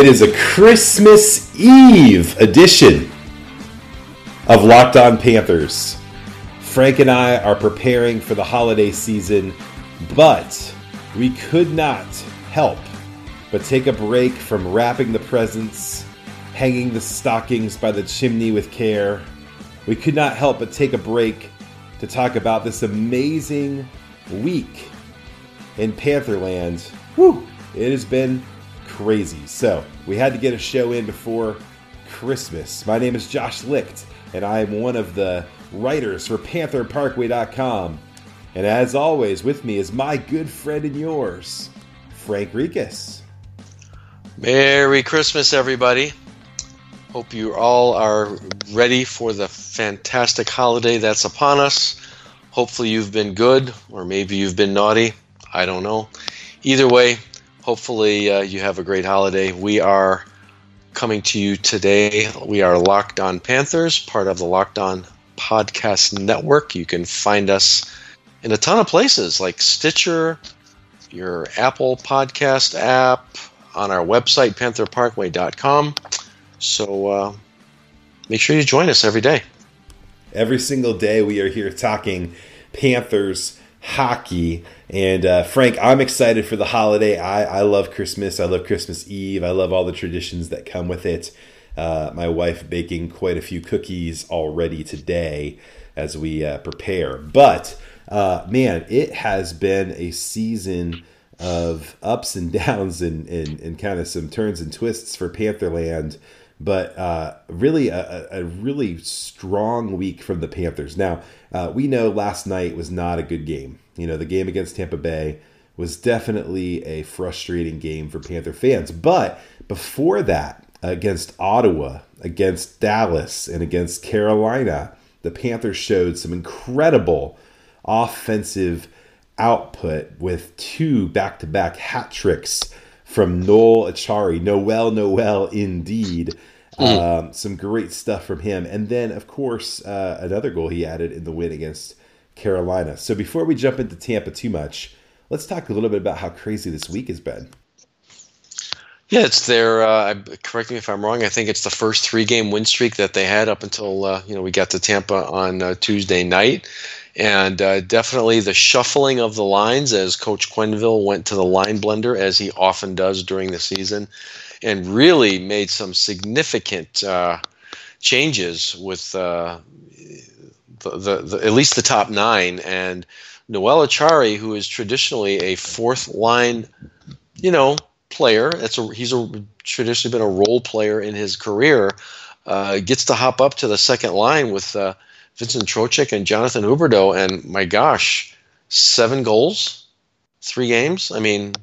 It is a Christmas Eve edition of Locked On Panthers. Frank and I are preparing for the holiday season, but we could not help but take a break from wrapping the presents, hanging the stockings by the chimney with care. We could not help but take a break to talk about this amazing week in Pantherland. Whew, it has been crazy. So we had to get a show in before Christmas. My name is Josh Licht, and I am one of the writers for PantherParkway.com. And as always, with me is my good friend and yours, Frank Rikas. Merry Christmas, everybody. Hope you all are ready for the fantastic holiday that's upon us. Hopefully, you've been good, or maybe you've been naughty. I don't know. Either way, Hopefully, uh, you have a great holiday. We are coming to you today. We are Locked On Panthers, part of the Locked On Podcast Network. You can find us in a ton of places like Stitcher, your Apple Podcast app, on our website, pantherparkway.com. So uh, make sure you join us every day. Every single day, we are here talking Panthers hockey. And uh, Frank, I'm excited for the holiday. I, I love Christmas. I love Christmas Eve. I love all the traditions that come with it. Uh, my wife baking quite a few cookies already today as we uh, prepare. But uh, man, it has been a season of ups and downs and, and, and kind of some turns and twists for Pantherland but uh, really a, a, really strong week from the Panthers. Now, uh, we know last night was not a good game. You know, the game against Tampa Bay was definitely a frustrating game for Panther fans. But before that, against Ottawa, against Dallas, and against Carolina, the Panthers showed some incredible offensive output with two back to back hat tricks from Noel Acciari. Noel, Noel, indeed. Mm. Um, some great stuff from him. And then, of course, uh, another goal he added in the win against Carolina. So before we jump into Tampa too much, let's talk a little bit about how crazy this week has been. Yeah, it's their. Uh, correct me if I'm wrong. I think it's the first three-game win streak that they had up until uh, you know we got to Tampa on uh, Tuesday night, and uh, definitely the shuffling of the lines as Coach Quenneville went to the line blender as he often does during the season and really made some significant uh, changes with uh, the, the, the, at least the top nine. And Noel Acciari, who is traditionally a fourth line, you know, player. That's a he's a traditionally been a role player in his career. Uh, gets to hop up to the second line with uh, Vincent Trocheck and Jonathan Huberdeau, and my gosh, seven goals, three games. I mean,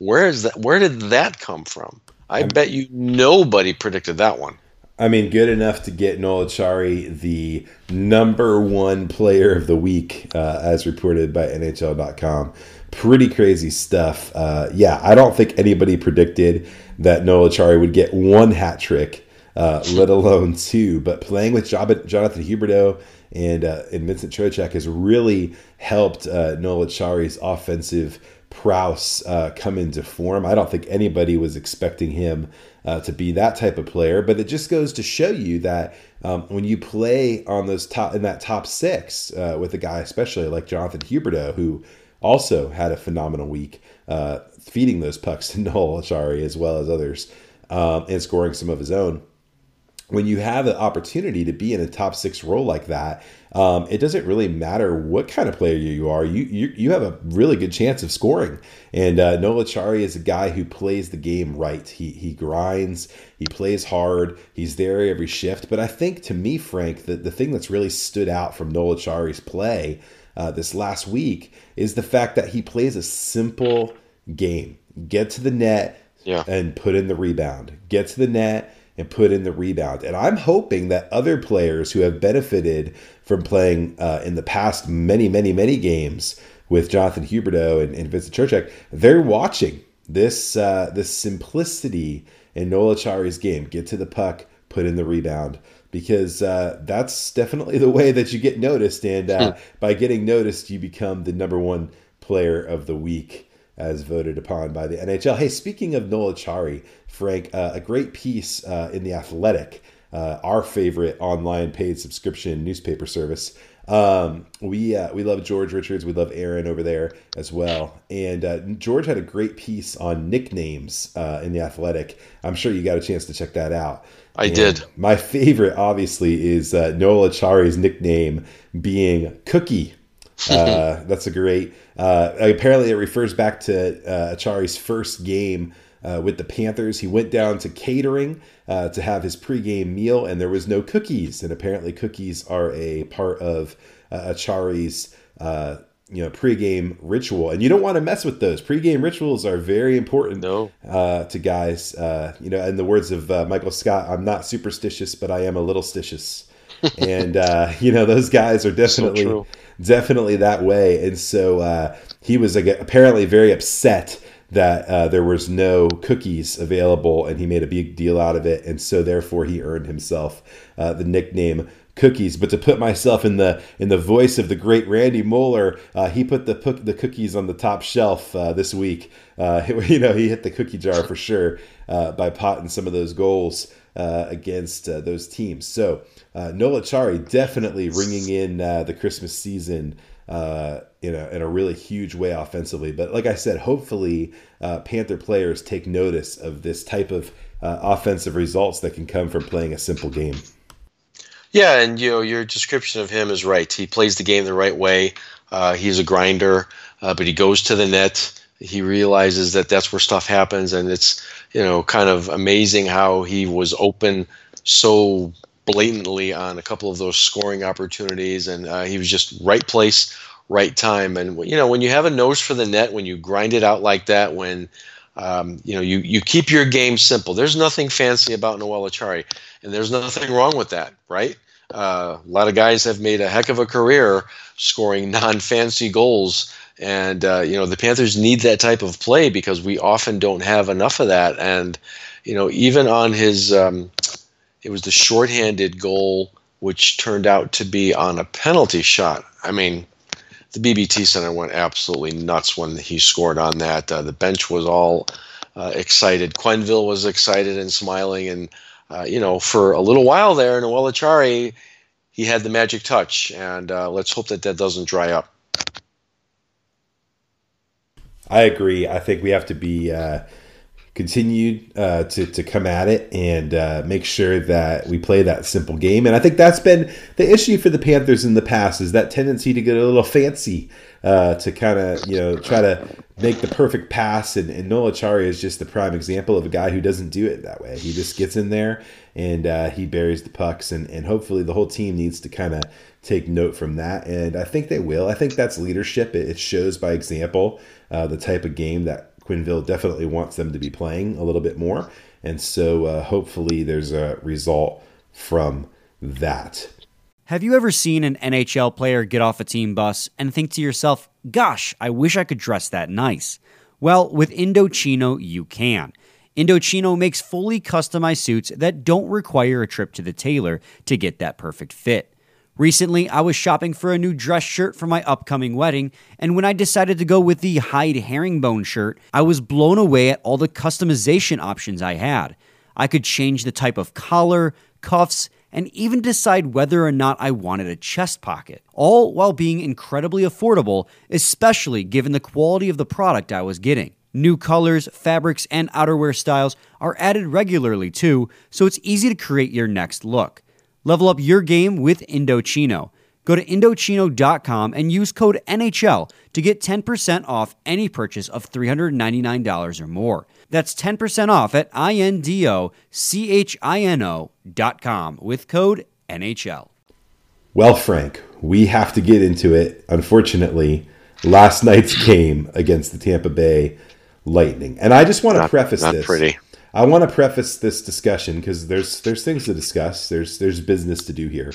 where is that? Where did that come from? I I'm, bet you nobody predicted that one. I mean, good enough to get Noel Acciari the number one player of the week, uh, as reported by NHL.com. Pretty crazy stuff. Uh, yeah, I don't think anybody predicted that Noel Acciari would get one hat trick, uh, let alone two. But playing with Jonathan Huberdeau and uh, and Vincent Trocheck has really helped uh, Noel Acciari's offensive prowess uh, come into form. I don't think anybody was expecting him uh, to be that type of player, but it just goes to show you that um, when you play on those top in that top six uh, with a guy, especially like Jonathan Huberdeau, who also had a phenomenal week uh, feeding those pucks to Noel Acciari as well as others um, and scoring some of his own when you have the opportunity to be in a top six role like that, um, it doesn't really matter what kind of player you are. You you, you have a really good chance of scoring. And uh, Acciari is a guy who plays the game right. He he grinds. He plays hard. He's there every shift. But I think to me, Frank, that the thing that's really stood out from Noel Acciari's play uh, this last week is the fact that he plays a simple game. Get to the net yeah. and put in the rebound. Get to the net and put in the rebound. And I'm hoping that other players who have benefited from playing uh, in the past many, many, many games with Jonathan Huberdeau and, and Vincent Trocheck, they're watching this uh, this simplicity in Noel Acciari's game. Get to the puck, put in the rebound because uh, that's definitely the way that you get noticed. And uh, hmm. by getting noticed, you become the number one player of the week as voted upon by the NHL. Hey, speaking of Noel Acciari, Frank, uh, a great piece uh, in The Athletic, uh, our favorite online paid subscription newspaper service. Um, we uh, we love George Richards. We love Aaron over there as well. And uh, George had a great piece on nicknames uh, in the Athletic. I'm sure you got a chance to check that out. I and did. My favorite, obviously, is uh, Noel Acciari's nickname being Cookie. Uh, that's a great. Uh, apparently, it refers back to uh, Acciari's first game uh, with the Panthers. He went down to catering uh, to have his pregame meal, and there was no cookies. And apparently, cookies are a part of uh, Acciari's uh, you know pregame ritual, and you don't want to mess with those. Pregame rituals are very important no. uh, to guys. Uh, you know, in the words of uh, Michael Scott, I'm not superstitious, but I am a little stitious. and uh, you know, those guys are definitely so definitely that way. And so uh, he was like, apparently very upset that uh, there was no cookies available, and he made a big deal out of it, and so therefore he earned himself uh, the nickname cookies. But to put myself in the in the voice of the great Randy Moller, uh, he put the the cookies on the top shelf uh, this week. Uh, you know, he hit the cookie jar for sure uh, by potting some of those goals against those teams. So Noel Acciari definitely ringing in the Christmas season uh, in a in a really huge way offensively. But like I said, hopefully uh, Panther players take notice of this type of uh, offensive results that can come from playing a simple game. Yeah, and you know your description of him is right. He plays the game the right way. Uh, he's a grinder, uh, but he goes to the net. He realizes that that's where stuff happens, and it's you know kind of amazing how he was open so blatantly on a couple of those scoring opportunities, and uh, he was just right place, right time. And you know, when you have a nose for the net, when you grind it out like that, when um, you know you you keep your game simple. There's nothing fancy about Noel Acciari, and there's nothing wrong with that, right? Uh, a lot of guys have made a heck of a career scoring non-fancy goals, and uh, you know the Panthers need that type of play because we often don't have enough of that. And you know, even on his um, it was the shorthanded goal, which turned out to be on a penalty shot. I mean, the BBT Center went absolutely nuts when he scored on that. Uh, the bench was all uh, excited. Quenneville was excited and smiling. And, uh, you know, for a little while there, Noel Acciari, he had the magic touch. And uh, let's hope that that doesn't dry up. I agree. I think we have to be uh, continued uh, to, to come at it and uh, make sure that we play that simple game. And I think that's been the issue for the Panthers in the past is that tendency to get a little fancy uh, to kind of, you know, try to make the perfect pass. And, and Noel Acciari is just the prime example of a guy who doesn't do it that way. He just gets in there and uh, he buries the pucks. And, and hopefully the whole team needs to kind of take note from that. And I think they will. I think that's leadership. It, it shows by example uh, the type of game that Quenneville definitely wants them to be playing a little bit more. And so uh, hopefully there's a result from that. Have you ever seen an NHL player get off a team bus and think to yourself, gosh, I wish I could dress that nice? Well, with Indochino, you can. Indochino makes fully customized suits that don't require a trip to the tailor to get that perfect fit. Recently, I was shopping for a new dress shirt for my upcoming wedding, and when I decided to go with the Hyde herringbone shirt, I was blown away at all the customization options I had. I could change the type of collar, cuffs, and even decide whether or not I wanted a chest pocket, all while being incredibly affordable, especially given the quality of the product I was getting. New colors, fabrics, and outerwear styles are added regularly too, so it's easy to create your next look. Level up your game with Indochino. Go to Indochino.com and use code NHL to get 10% off any purchase of $399 or more. That's 10% off at INDOCHINO.com with code NHL. Well, Frank, we have to get into it. Unfortunately, last night's game against the Tampa Bay Lightning. And I just want to not, preface not this. Pretty. I want to preface this discussion because there's there's things to discuss. There's there's business to do here,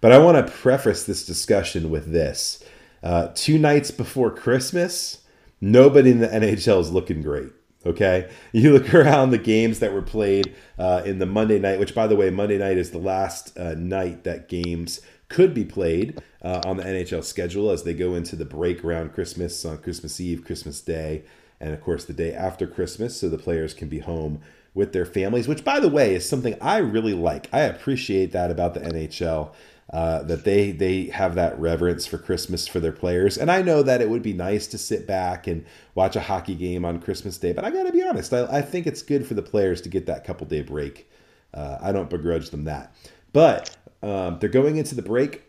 but I want to preface this discussion with this: uh, two nights before Christmas, nobody in the NHL is looking great. Okay, you look around the games that were played uh, in the Monday night, which by the way, Monday night is the last uh, night that games could be played uh, on the NHL schedule as they go into the break around Christmas on Christmas Eve, Christmas Day, and of course the day after Christmas, so the players can be home with their families, which, by the way, is something I really like. I appreciate that about the NHL. Uh, that they they have that reverence for Christmas for their players, and I know that it would be nice to sit back and watch a hockey game on Christmas Day. But I got to be honest, I, I, think it's good for the players to get that couple day break. Uh, I don't begrudge them that, but um, they're going into the break,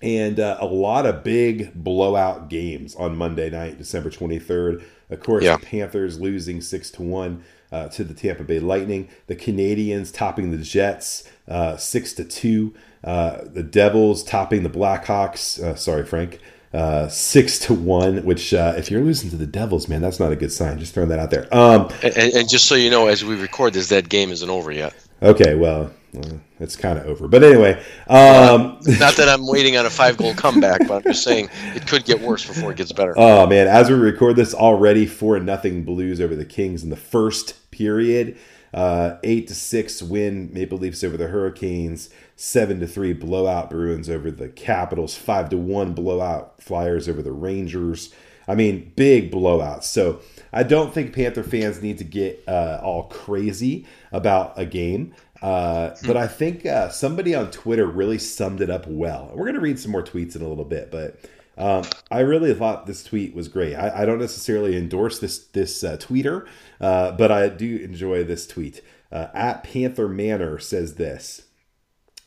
and uh, a lot of big blowout games on Monday night, December twenty third. Of course, yeah. the Panthers losing six to one uh, to the Tampa Bay Lightning. The Canadiens topping the Jets uh, six to two. Uh, the Devils topping the Blackhawks. Uh, sorry, Frank. Uh, six to one, which uh, if you're losing to the Devils, man, that's not a good sign. Just throwing that out there. Um, and, and, just so you know, as we record this, that game isn't over yet. Okay, well, well it's kind of over. But anyway, um, not that I'm waiting on a five goal comeback, but I'm just saying it could get worse before it gets better. Oh man, as we record this already, four nothing Blues over the Kings in the first period. Uh, eight to six win Maple Leafs over the Hurricanes. Seven to three blowout Bruins over the Capitals. Five to one blowout Flyers over the Rangers. I mean, big blowouts. So I don't think Panther fans need to get uh, all crazy about a game. Uh, but I think uh, somebody on Twitter really summed it up well. We're going to read some more tweets in a little bit, but um, I really thought this tweet was great. I, I don't necessarily endorse this this uh, tweeter, uh, but I do enjoy this tweet. Uh, at Panther Manor says this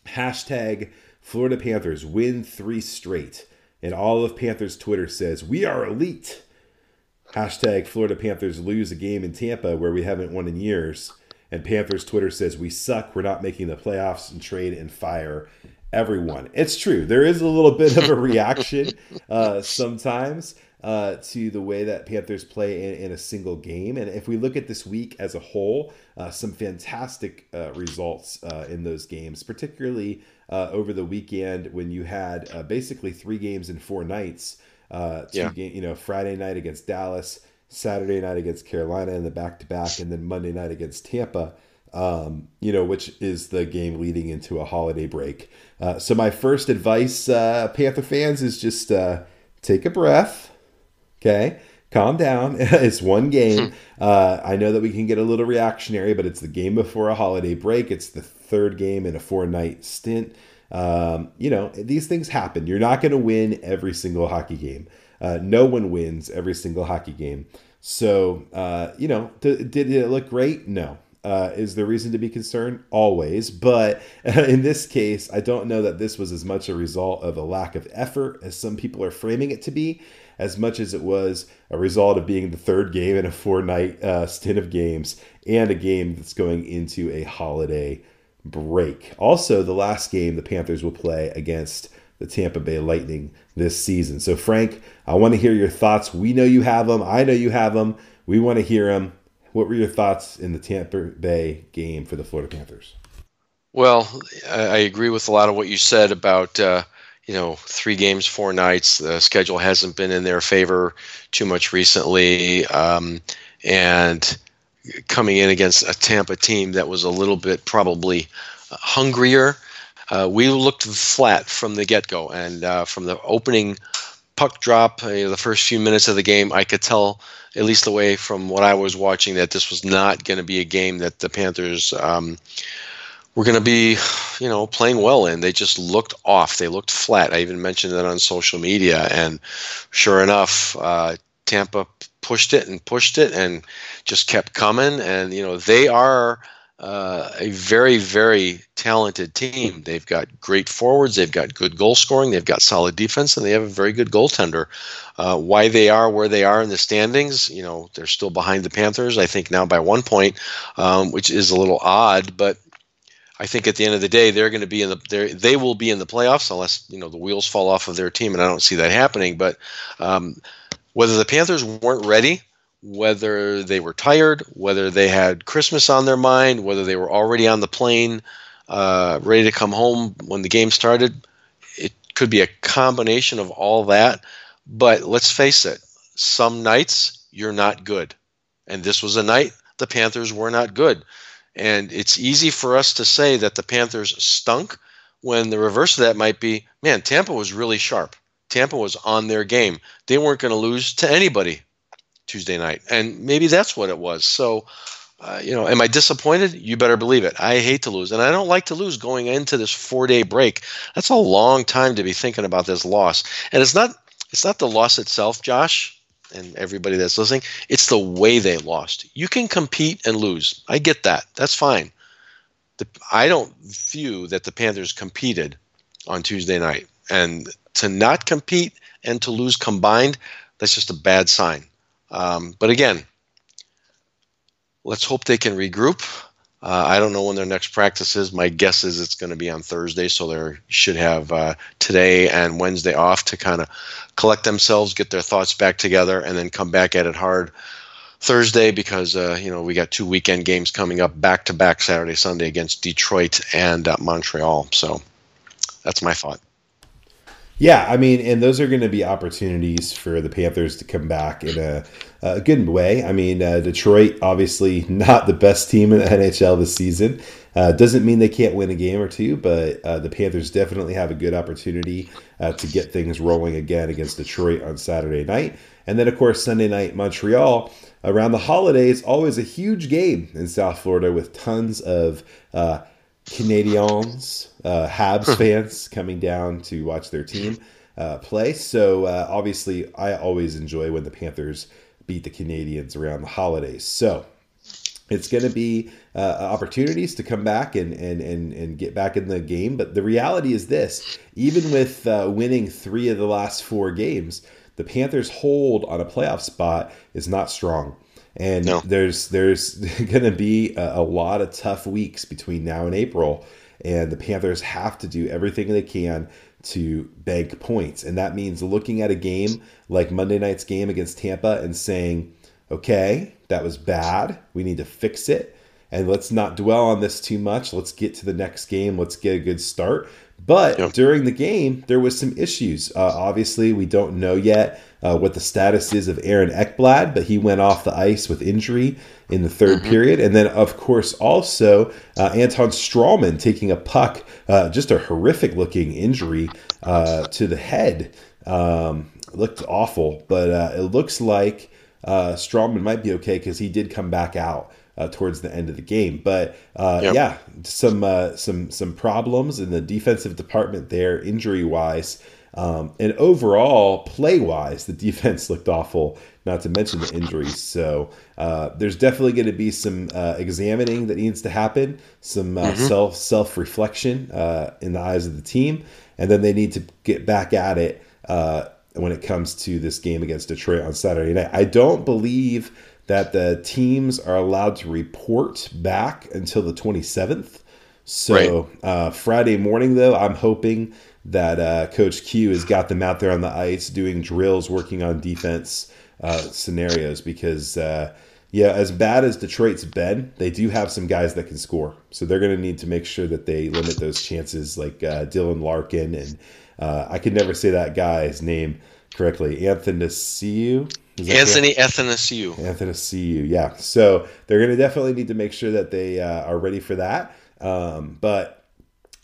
hashtag Florida Panthers win three straight, and all of Panthers Twitter says we are elite. Hashtag Florida Panthers lose a game in Tampa where we haven't won in years. And Panthers Twitter says we suck. We're not making the playoffs and trade and fire everyone. It's true. There is a little bit of a reaction uh, sometimes uh, to the way that Panthers play in, in, a single game. And if we look at this week as a whole, uh, some fantastic uh, results uh, in those games, particularly uh, over the weekend when you had basically three games in four nights. two yeah. game, you know, Friday night against Dallas, Saturday night against Carolina, and the back to back, and then Monday night against Tampa um, you know, which is the game leading into a holiday break. Uh, so my first advice, uh, Panther fans, is just uh, take a breath. Okay, calm down. it's one game. Hmm. Uh, I know that we can get a little reactionary, but it's the game before a holiday break. It's the third game in a four-night stint. Um, you know, these things happen. You're not going to win every single hockey game. Uh, no one wins every single hockey game. So, uh, you know, th- did it look great? No. Uh, is there reason to be concerned? Always. But in this case, I don't know that this was as much a result of a lack of effort as some people are framing it to be, as much as it was a result of being the third game in a four night uh, stint of games and a game that's going into a holiday break. Also, the last game the Panthers will play against the Tampa Bay Lightning this season. So, Frank, I want to hear your thoughts. We know you have them. I know you have them. We want to hear them. What were your thoughts in the Tampa Bay game for the Florida Panthers? Well, I agree with a lot of what you said about uh, you know three games, four nights. The schedule hasn't been in their favor too much recently, um, and coming in against a Tampa team that was a little bit probably hungrier. Uh, we looked flat from the get go, and uh, from the opening puck drop, uh, the first few minutes of the game, I could tell at least the way from what I was watching, that this was not going to be a game that the Panthers um, were going to be, you know, playing well in. They just looked off. They looked flat. I even mentioned that on social media, and sure enough, uh, Tampa pushed it and pushed it and just kept coming. And you know, they are uh, a very, very talented team. They've got great forwards, they've got good goal scoring, they've got solid defense, and they have a very good goaltender. Uh, why they are where they are in the standings, you know, they're still behind the Panthers, I think now by one point, um, which is a little odd, but I think at the end of the day, they're going to be in the they will be in the playoffs unless you know the wheels fall off of their team, and I don't see that happening. But um, whether the Panthers weren't ready whether they were tired, whether they had Christmas on their mind, whether they were already on the plane, uh, ready to come home when the game started. It could be a combination of all that. But let's face it, some nights you're not good. And this was a night the Panthers were not good. And it's easy for us to say that the Panthers stunk when the reverse of that might be man, Tampa was really sharp. Tampa was on their game. They weren't going to lose to anybody Tuesday night. And maybe that's what it was. So, uh, you know, am I disappointed? You better believe it. I hate to lose. And I don't like to lose going into this four day break. That's a long time to be thinking about this loss. And it's not it's not the loss itself, Josh, and everybody that's listening. It's the way they lost. You can compete and lose. I get that. That's fine. The, I don't view that the Panthers competed on Tuesday night. And to not compete and to lose combined, that's just a bad sign. Um, but again, let's hope they can regroup. Uh, I don't know when their next practice is. My guess is it's going to be on Thursday, so they should have uh, today and Wednesday off to kind of collect themselves, get their thoughts back together, and then come back at it hard Thursday because uh, you know we got two weekend games coming up back to back Saturday, Sunday against Detroit and uh, Montreal. So that's my thought. Yeah, I mean, and those are going to be opportunities for the Panthers to come back in a, a good way. I mean, uh, Detroit, obviously not the best team in the NHL this season. Uh, doesn't mean they can't win a game or two, but uh, the Panthers definitely have a good opportunity uh, to get things rolling again against Detroit on Saturday night. And then, of course, Sunday night, Montreal. Around the holidays, always a huge game in South Florida with tons of uh, Canadians, uh, Habs fans coming down to watch their team uh, play. So uh, obviously, I always enjoy when the Panthers beat the Canadiens around the holidays. So it's going to be uh, opportunities to come back and, and, and, and get back in the game. But the reality is this even with uh, winning three of the last four games, the Panthers' hold on a playoff spot is not strong and no. there's there's going to be a, a, lot of tough weeks between now and April, and the Panthers have to do everything they can to bank points, and that means looking at a game like Monday night's game against Tampa and saying, "Okay, that was bad. We need to fix it." And let's not dwell on this too much. Let's get to the next game. Let's get a good start. But yep. during the game, there was some issues. Uh, obviously, we don't know yet uh, what the status is of Aaron Ekblad, but he went off the ice with injury in the 3rd mm-hmm. period. And then, of course, also uh, Anton Stralman taking a puck, uh, just a horrific looking injury uh, to the head. Um, looked awful, but uh, it looks like uh, Stralman might be okay because he did come back out. Uh, towards the end of the game. But uh, yep. yeah, some uh, some some problems in the defensive department there, injury wise. Um, and overall, play wise, the defense looked awful, not to mention the injuries. So uh, there's definitely going to be some uh, examining that needs to happen, some uh, mm-hmm. self self reflection uh, in the eyes of the team, and then they need to get back at it uh, when it comes to this game against Detroit on Saturday night. I don't believe that the teams are allowed to report back until the 27th. So right. Uh, Friday morning, though, I'm hoping that uh, Coach Q has got them out there on the ice doing drills, working on defense uh, scenarios because, uh, yeah, as bad as Detroit's been, they do have some guys that can score. So they're going to need to make sure that they limit those chances, like uh, Dylan Larkin. And uh, I can never say that guy's name correctly. Anthony Anthony Athanasiou. Athanasiou, yeah. So they're going to definitely need to make sure that they uh, are ready for that. Um, but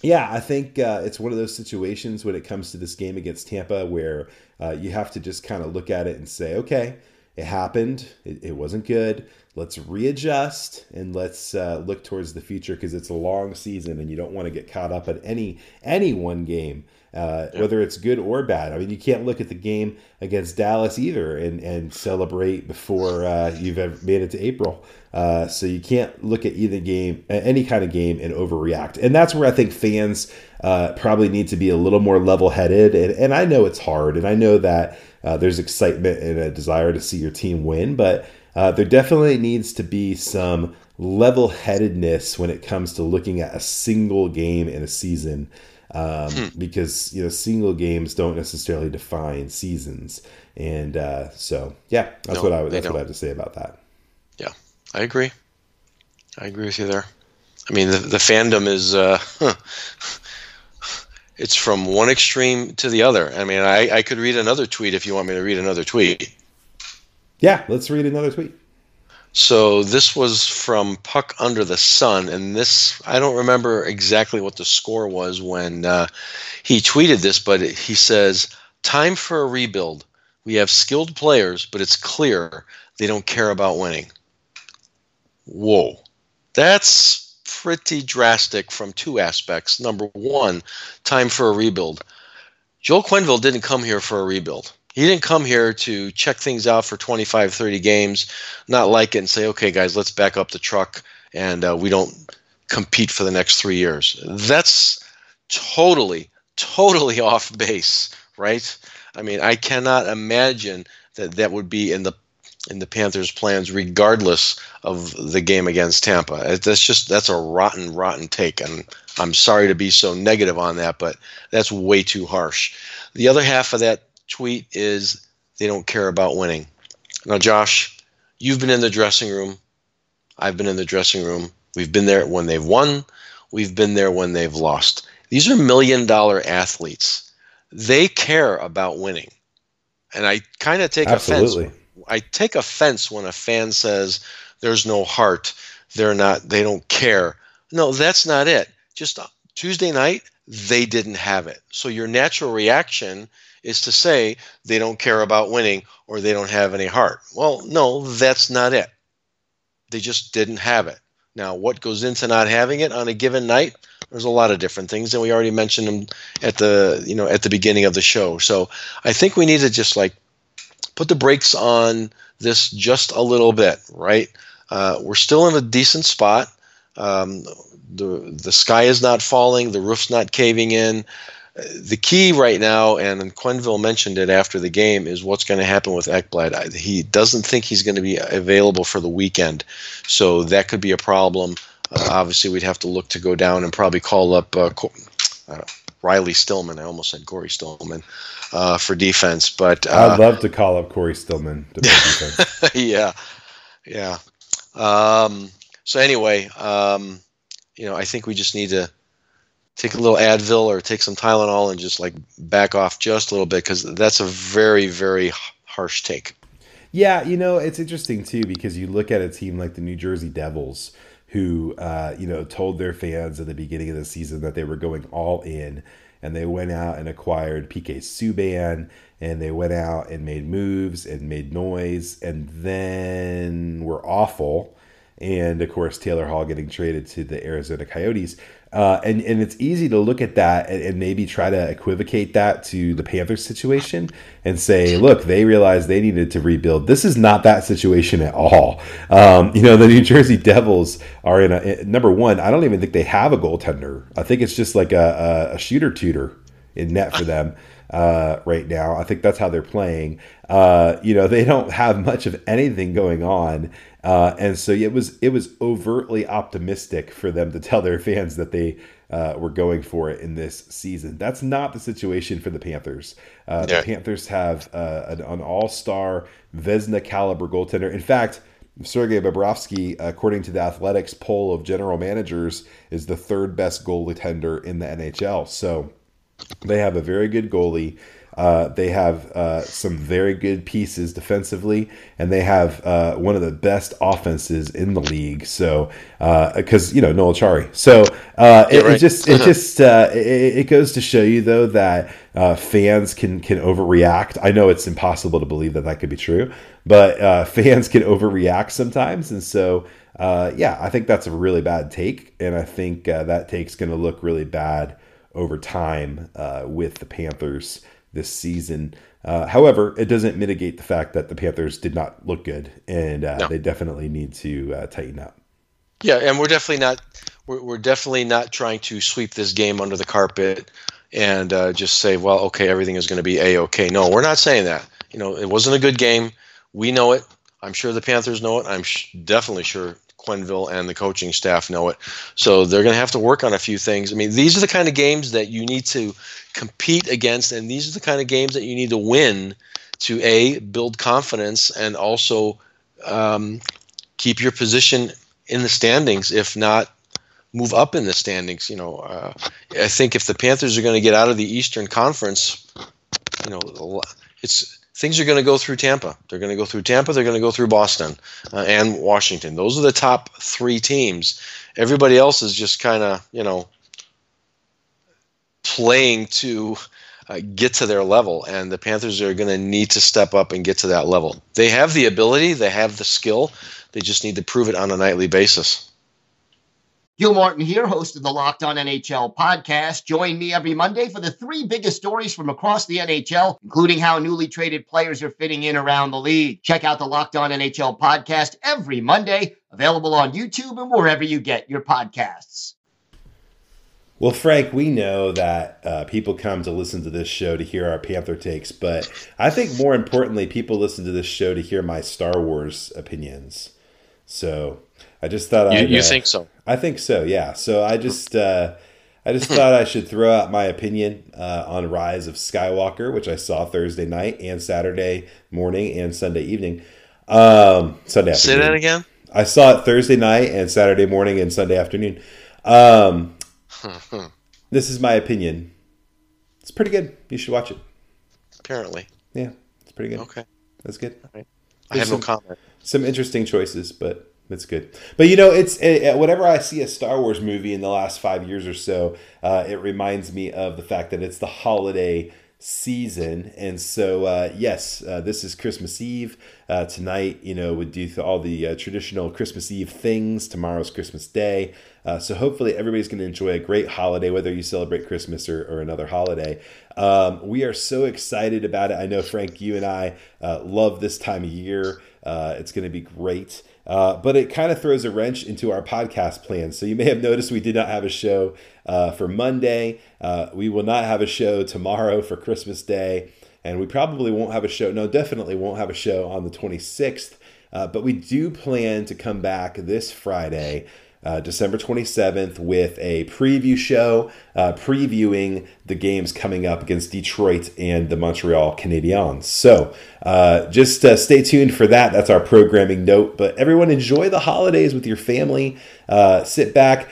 yeah, I think uh, it's one of those situations when it comes to this game against Tampa where uh, you have to just kind of look at it and say, okay, it happened. It, it wasn't good. Let's readjust and let's uh, look towards the future because it's a long season and you don't want to get caught up at any any one game uh, yeah. whether it's good or bad. I mean, you can't look at the game against Dallas either and, and celebrate before uh, you've ever made it to April. Uh, so you can't look at either game, any kind of game, and overreact. And that's where I think fans uh, probably need to be a little more level headed. And, and I know it's hard, and I know that uh, there's excitement and a desire to see your team win, but uh, there definitely needs to be some level headedness when it comes to looking at a single game in a season um, hmm. because you know single games don't necessarily define seasons, and uh, so yeah, that's no, what I that's what I have to say about that. Yeah, I agree. I agree with you there. I mean, the, the fandom is uh, huh, it's from one extreme to the other. I mean, I, I could read another tweet if you want me to read another tweet. Yeah, let's read another tweet. So this was from Puck Under the Sun, and this I don't remember exactly what the score was when uh, he tweeted this, but he says, "Time for a rebuild. We have skilled players, but it's clear they don't care about winning." Whoa, that's pretty drastic from two aspects. Number one, time for a rebuild. Joel Quenneville didn't come here for a rebuild he didn't come here to check things out for 25 30 games not like it and say okay guys let's back up the truck and uh, we don't compete for the next three years. That's totally totally off base right? I mean i cannot imagine that that would be in the in the panthers plans regardless of the game against tampa. That's just that's a rotten rotten take and i'm sorry to be so negative on that but that's way too harsh. The other half of that tweet is they don't care about winning. Now, Josh, you've been in the dressing room. I've been in the dressing room. We've been there when they've won. We've been there when they've lost. These are million dollar athletes. They care about winning. And I kind of take Absolutely. offense. I take offense when a fan says there's no heart. They're not, they don't care. No, that's not it. Just Tuesday night, they didn't have it. So your natural reaction is to say they don't care about winning or they don't have any heart. Well, no, that's not it. They just didn't have it. Now, what goes into not having it on a given night? There's a lot of different things, and we already mentioned them at the you know at the beginning of the show. So I think we need to just like put the brakes on this just a little bit, right? Uh, we're still in a decent spot. Um, the the sky is not falling, the roof's not caving in the key right now, and Quenneville mentioned it after the game, is what's going to happen with Ekblad. He doesn't think he's going to be available for the weekend, so that could be a problem. Uh, obviously, we'd have to look to go down and probably call up uh, uh, Riley Stillman. I almost said Cory Stillman uh, for defense, but I'd uh, love to call up Cory Stillman to play defense. yeah, yeah. Um, so anyway, um, you know, I think we just need to take a little Advil or take some Tylenol and just like back off just a little bit because that's a very very harsh take. Yeah, you know it's interesting too because you look at a team like the New Jersey Devils who uh, you know told their fans at the beginning of the season that they were going all in and they went out and acquired PK Subban and they went out and made moves and made noise and then were awful and of course Taylor Hall getting traded to the Arizona Coyotes. Uh, and, and it's easy to look at that and, and, maybe try to equivocate that to the Panthers situation and say, look, they realized they needed to rebuild. This is not that situation at all. Um, you know, the New Jersey Devils are in a number one. I don't even think they have a goaltender. I think it's just like a, a, a shooter tutor in net for them uh, right now. I think that's how they're playing. Uh, you know, they don't have much of anything going on. Uh, and so it was it was overtly optimistic for them to tell their fans that they uh, were going for it in this season. That's not the situation for the Panthers. Uh, yeah. The Panthers have uh, an, an All Star Vezina caliber goaltender. In fact, Sergei Bobrovsky, according to the Athletics poll of general managers, is the third best goaltender in the NHL. So they have a very good goalie. Uh, they have uh, some very good pieces defensively, and they have uh, one of the best offenses in the league. So, because uh, you know Noel Acciari, so uh, it, right. it, just it uh-huh. just it, it, goes to show you though that fans can can overreact. I know it's impossible to believe that that could be true, but fans can overreact sometimes, and so. yeah, I think that's a really bad take, and I think that take's going to look really bad over time with the Panthers this season. Uh, however, it doesn't mitigate the fact that the Panthers did not look good, and uh, no. they definitely need to uh, tighten up. Yeah, and we're definitely not we're, we're definitely not trying to sweep this game under the carpet and uh, just say, well, okay, everything is going to be a okay. No, we're not saying that. You know, it wasn't a good game. We know it. I'm sure the Panthers know it. I'm sh- definitely sure Quenneville and the coaching staff know it. So they're going to have to work on a few things. I mean, these are the kind of games that you need to compete against, and these are the kind of games that you need to win to a build confidence and also um, keep your position in the standings, if not move up in the standings. You know, uh, I think if the Panthers are going to get out of the Eastern Conference, you know, it's things are going to go through Tampa. They're going to go through Tampa. They're going to go through Boston uh, and Washington. Those are the top three teams. Everybody else is just kind of you know playing to uh, get to their level, and the Panthers are going to need to step up and get to that level. They have the ability. They have the skill. They just need to prove it on a nightly basis. Gil Martin here, host of the Locked On NHL podcast. Join me every Monday for the three biggest stories from across the NHL, including how newly traded players are fitting in around the league. Check out the Locked On NHL podcast every Monday, available on YouTube and wherever you get your podcasts. Well, Frank, we know that uh, people come to listen to this show to hear our Panther takes, but I think more importantly, people listen to this show to hear my Star Wars opinions. So I just thought you, I'd, you uh, think so? I think so. Yeah. So I just uh, I just thought I should throw out my opinion uh, on Rise of Skywalker, which I saw Thursday night and Saturday morning and Sunday evening. Um, Sunday afternoon. Say that again. I saw it Thursday night and Saturday morning and Sunday afternoon. Um, this is my opinion. It's pretty good. You should watch it. Apparently. Yeah, it's pretty good. Okay. That's good. I have There's no some- comment. Some interesting choices, but it's good. But you know, it's uh, whenever I see a Star Wars movie in the last five years or so, uh, it reminds me of the fact that it's the holiday season, and so uh, yes, uh, this is Christmas Eve uh, tonight. You know, we do all the uh, traditional Christmas Eve things. Tomorrow's Christmas Day, uh, so hopefully everybody's going to enjoy a great holiday, whether you celebrate Christmas or, or another holiday. Um, we are so excited about it. I know Frank, you and I uh, love this time of year. Uh, it's going to be great. Uh, but it kind of throws a wrench into our podcast plans. So you may have noticed we did not have a show uh, for Monday. Uh, we will not have a show tomorrow for Christmas Day. And we probably won't have a show, no, definitely won't have a show on the 26th. Uh, but we do plan to come back this Friday uh, December 27th with a preview show uh, previewing the games coming up against Detroit and the Montreal Canadiens. So uh, just uh, stay tuned for that. That's our programming note. But everyone, enjoy the holidays with your family. Uh, sit back.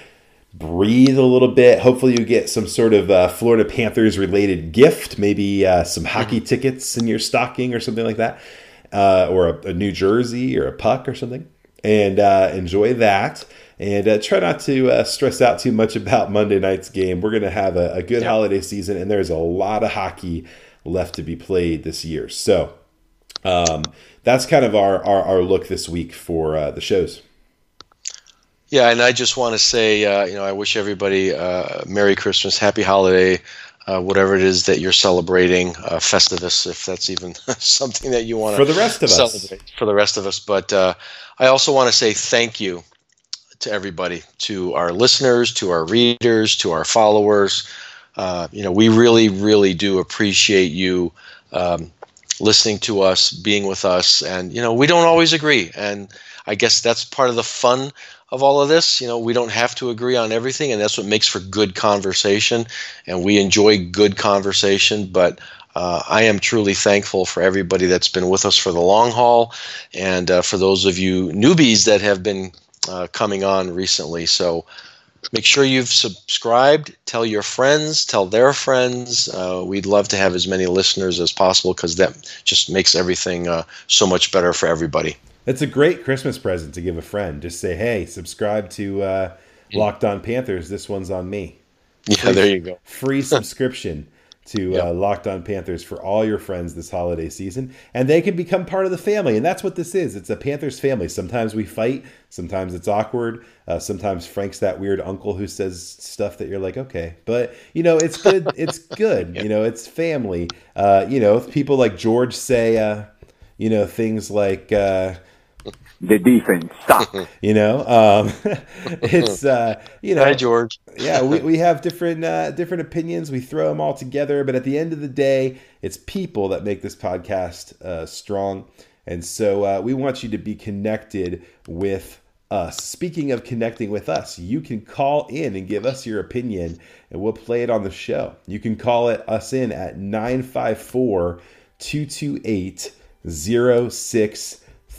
Breathe a little bit. Hopefully, you get some sort of uh, Florida Panthers related gift, maybe some hockey tickets in your stocking or something like that, or a, a New Jersey or a puck or something, and enjoy that and uh, try not to uh, stress out too much about Monday night's game. We're going to have a, a good Yeah. holiday season, and there's a lot of hockey left to be played this year. So um, that's kind of our, our, our look this week for uh, the shows. Yeah, and I just want to say, uh, you know, I wish everybody uh, Merry Christmas, Happy Holiday, uh, whatever it is that you're celebrating, uh, Festivus, if that's even something that you want to For the rest of us. celebrate for the rest of us. But uh, I also want to say thank you to everybody, to our listeners, to our readers, to our followers. Uh, you know, we really, really do appreciate you um, listening to us, being with us, and you know, we don't always agree, and I guess that's part of the fun of all of this. You know, we don't have to agree on everything, and that's what makes for good conversation, and we enjoy good conversation. But uh, I am truly thankful for everybody that's been with us for the long haul, and uh, for those of you newbies that have been uh, coming on recently. So make sure you've subscribed tell your friends tell their friends uh, we'd love to have as many listeners as possible because that just makes everything uh, so much better for everybody It's a great Christmas present to give a friend. Just say, hey, subscribe to uh, Locked On Panthers. This one's on me. yeah there you go free subscription to Yep. uh, Locked On Panthers for all your friends this holiday season, and they can become part of the family. And that's what this is. It's a Panthers family. Sometimes we fight. Sometimes it's awkward. Uh, sometimes Frank's that weird uncle who says stuff that you're like, okay, but you know, it's good. It's good. You know, it's family. Uh, you know, people like George say, uh, you know, things like. The defense sucks. you know, um, it's uh, you know, hi george yeah, we, we have different uh, different opinions. We throw them all together, but at the end of the day, it's people that make this podcast uh, strong. And so uh, we want you to be connected with us. Speaking of connecting with us, you can call in and give us your opinion and we'll play it on the show. You can call it us in at 954 228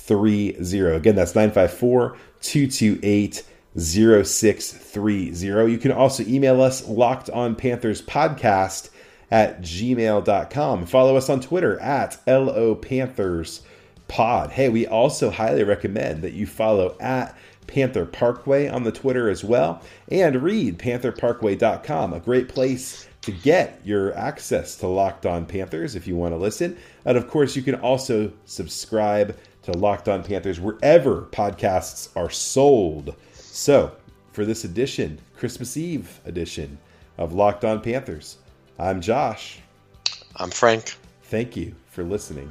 0630. Again, that's 954 228 0630. You can also email us locked on Panthers podcast at gmail.com. Follow us on Twitter at LO Panthers pod. Hey, we also highly recommend that you follow at Panther Parkway on the Twitter as well and read pantherparkway.com, a great place to get your access to Locked On Panthers if you want to listen. And of course, you can also subscribe to Locked On Panthers wherever podcasts are sold. So, for this edition, Christmas Eve edition of Locked On Panthers, I'm Josh. I'm Frank. Thank you for listening.